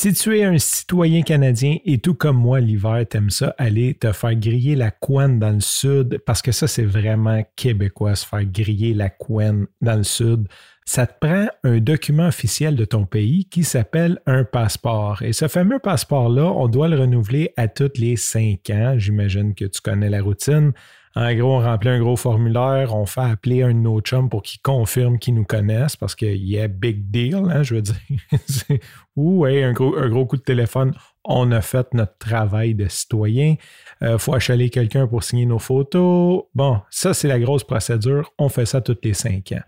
Si tu es un citoyen canadien et tout comme moi, l'hiver, t'aimes ça, aller te faire griller la couenne dans le sud, parce que ça, c'est vraiment québécois, se faire griller la couenne dans le sud. Ça te prend un document officiel de ton pays qui s'appelle un passeport. Et ce fameux passeport-là, on doit le renouveler à tous les cinq ans. J'imagine que tu connais la routine. En gros, on remplit un gros formulaire, on fait appeler un de nos chums pour qu'il confirme qu'ils nous connaissent parce qu'il y a big deal, hein, je veux dire. Ou un, gros, un gros coup de téléphone, on a fait notre travail de citoyen. Il euh, faut achaler quelqu'un pour signer nos photos. Bon, ça, c'est la grosse procédure. On fait ça tous les cinq ans.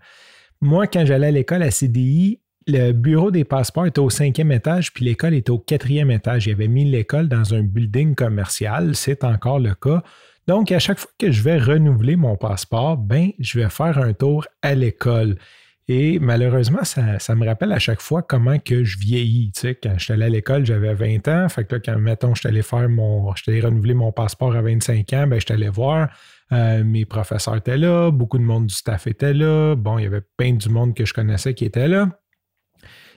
Moi, quand j'allais à l'école à CDI, le bureau des passeports était au cinquième étage, puis l'école était au quatrième étage. Il avait mis l'école dans un building commercial. C'est encore le cas. Donc, à chaque fois que je vais renouveler mon passeport, ben, je vais faire un tour à l'école. Et malheureusement, ça, me rappelle à chaque fois comment que je vieillis. Tu sais, quand j'étais allé à l'école, j'avais 20 ans. Fait que là, quand, mettons, je allé faire mon. Je renouveler mon passeport à 25 ans, ben, je allé voir. Euh, mes professeurs étaient là, beaucoup de monde du staff était là. Bon, il y avait plein du monde que je connaissais qui était là.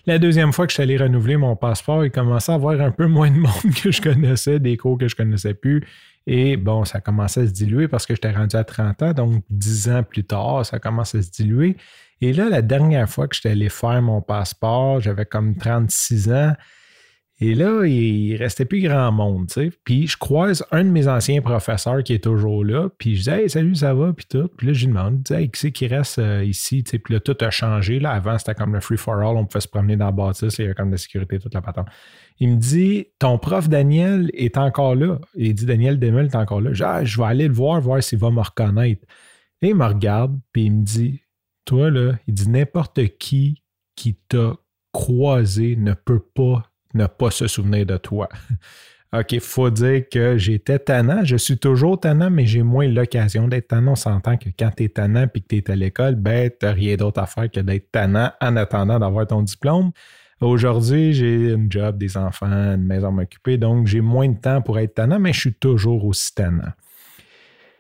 La deuxième fois que je suis allé renouveler mon passeport, il commençait à avoir un peu moins de monde que je connaissais, des cours que je connaissais plus. Et bon, ça commençait à se diluer parce que j'étais rendu à 30 ans, donc 10 ans plus tard, ça commence à se diluer. Et là, la dernière fois que j'étais allé faire mon passeport, j'avais comme 36 ans. Et là, il restait plus grand monde, tu sais. Puis je croise un de mes anciens professeurs qui est toujours là, puis je dis Hey, salut, ça va, puis tout. Puis là, je lui demande, qui c'est qui reste euh, ici. Puis là, tout a changé. Là, avant, c'était comme le free for all, on pouvait se promener dans la bâtisse, il y avait comme de la sécurité, toute la patente. Il me dit Ton prof Daniel est encore là. il dit Daniel Demel est encore là. Je, ah, je vais aller le voir, voir s'il va me reconnaître. Et il me regarde, puis il me dit Toi, là, il dit N'importe qui qui t'a croisé ne peut pas ne pas se souvenir de toi. OK, il faut dire que j'étais tannant. Je suis toujours tannant, mais j'ai moins l'occasion d'être tannant. On s'entend que quand tu es tannant et que tu es à l'école, ben, tu n'as rien d'autre à faire que d'être tannant en attendant d'avoir ton diplôme. Aujourd'hui, j'ai une job, des enfants, une maison à m'occuper, donc j'ai moins de temps pour être tannant, mais je suis toujours aussi tannant.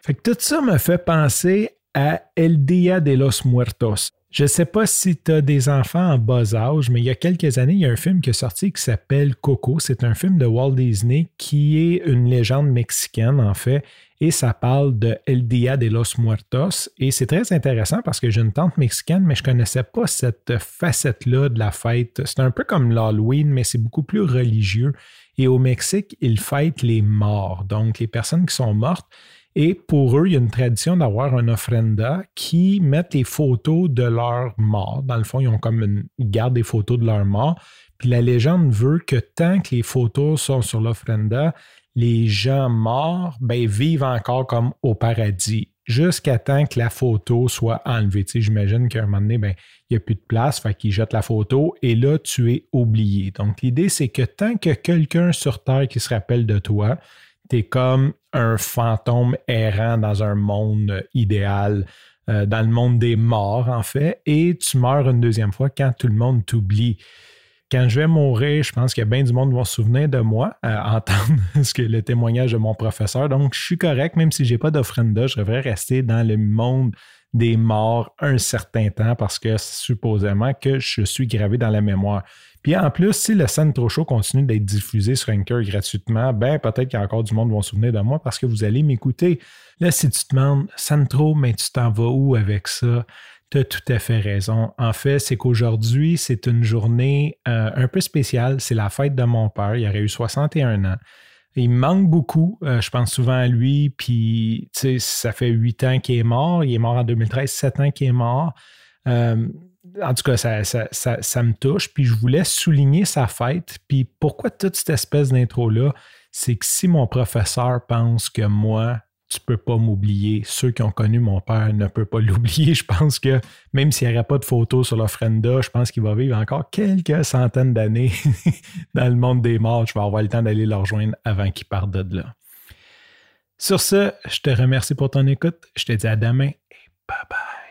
Fait que tout ça me fait penser à El Dia de los Muertos. Je ne sais pas si tu as des enfants en bas âge, mais il y a quelques années, il y a un film qui est sorti qui s'appelle Coco. C'est un film de Walt Disney qui est une légende mexicaine, en fait, et ça parle de El Dia de los Muertos. Et c'est très intéressant parce que j'ai une tante mexicaine, mais je ne connaissais pas cette facette-là de la fête. C'est un peu comme l'Halloween, mais c'est beaucoup plus religieux. Et au Mexique, ils fêtent les morts, donc les personnes qui sont mortes. Et pour eux, il y a une tradition d'avoir un offrenda qui met les photos de leur mort. Dans le fond, ils ont comme une, gardent des photos de leur mort. Puis la légende veut que tant que les photos sont sur l'offrenda, les gens morts ben, vivent encore comme au paradis jusqu'à temps que la photo soit enlevée. Tu J'imagine qu'à un moment donné, ben, il n'y a plus de place, fait qu'ils jettent la photo et là, tu es oublié. Donc, l'idée, c'est que tant que quelqu'un sur Terre qui se rappelle de toi, tu es comme un fantôme errant dans un monde idéal, euh, dans le monde des morts, en fait, et tu meurs une deuxième fois quand tout le monde t'oublie. Quand je vais mourir, je pense a bien du monde va se souvenir de moi, à entendre ce que le témoignage de mon professeur. Donc, je suis correct, même si je n'ai pas d'offrenda, je devrais rester dans le monde des morts un certain temps parce que supposément que je suis gravé dans la mémoire. Puis en plus, si le Sandro Show continue d'être diffusé sur Anchor gratuitement, ben peut-être qu'il y a encore du monde qui va se souvenir de moi parce que vous allez m'écouter. Là, si tu te demandes, Sandro, mais tu t'en vas où avec ça? Tu tout à fait raison. En fait, c'est qu'aujourd'hui, c'est une journée euh, un peu spéciale. C'est la fête de mon père. Il aurait eu 61 ans. Il manque beaucoup. Euh, je pense souvent à lui. Puis, tu sais, ça fait huit ans qu'il est mort. Il est mort en 2013, sept ans qu'il est mort. Euh, en tout cas, ça, me touche. Puis je voulais souligner sa fête. Puis pourquoi toute cette espèce d'intro-là? C'est que si mon professeur pense que moi, tu peux pas m'oublier, ceux qui ont connu mon père ne peuvent pas l'oublier. Je pense que même s'il n'y aurait pas de photos sur l'offrenda, je pense qu'il va vivre encore quelques centaines d'années dans le monde des morts. Je vais avoir le temps d'aller le rejoindre avant qu'il parte de là. Sur ce, je te remercie pour ton écoute. Je te dis à demain et bye bye.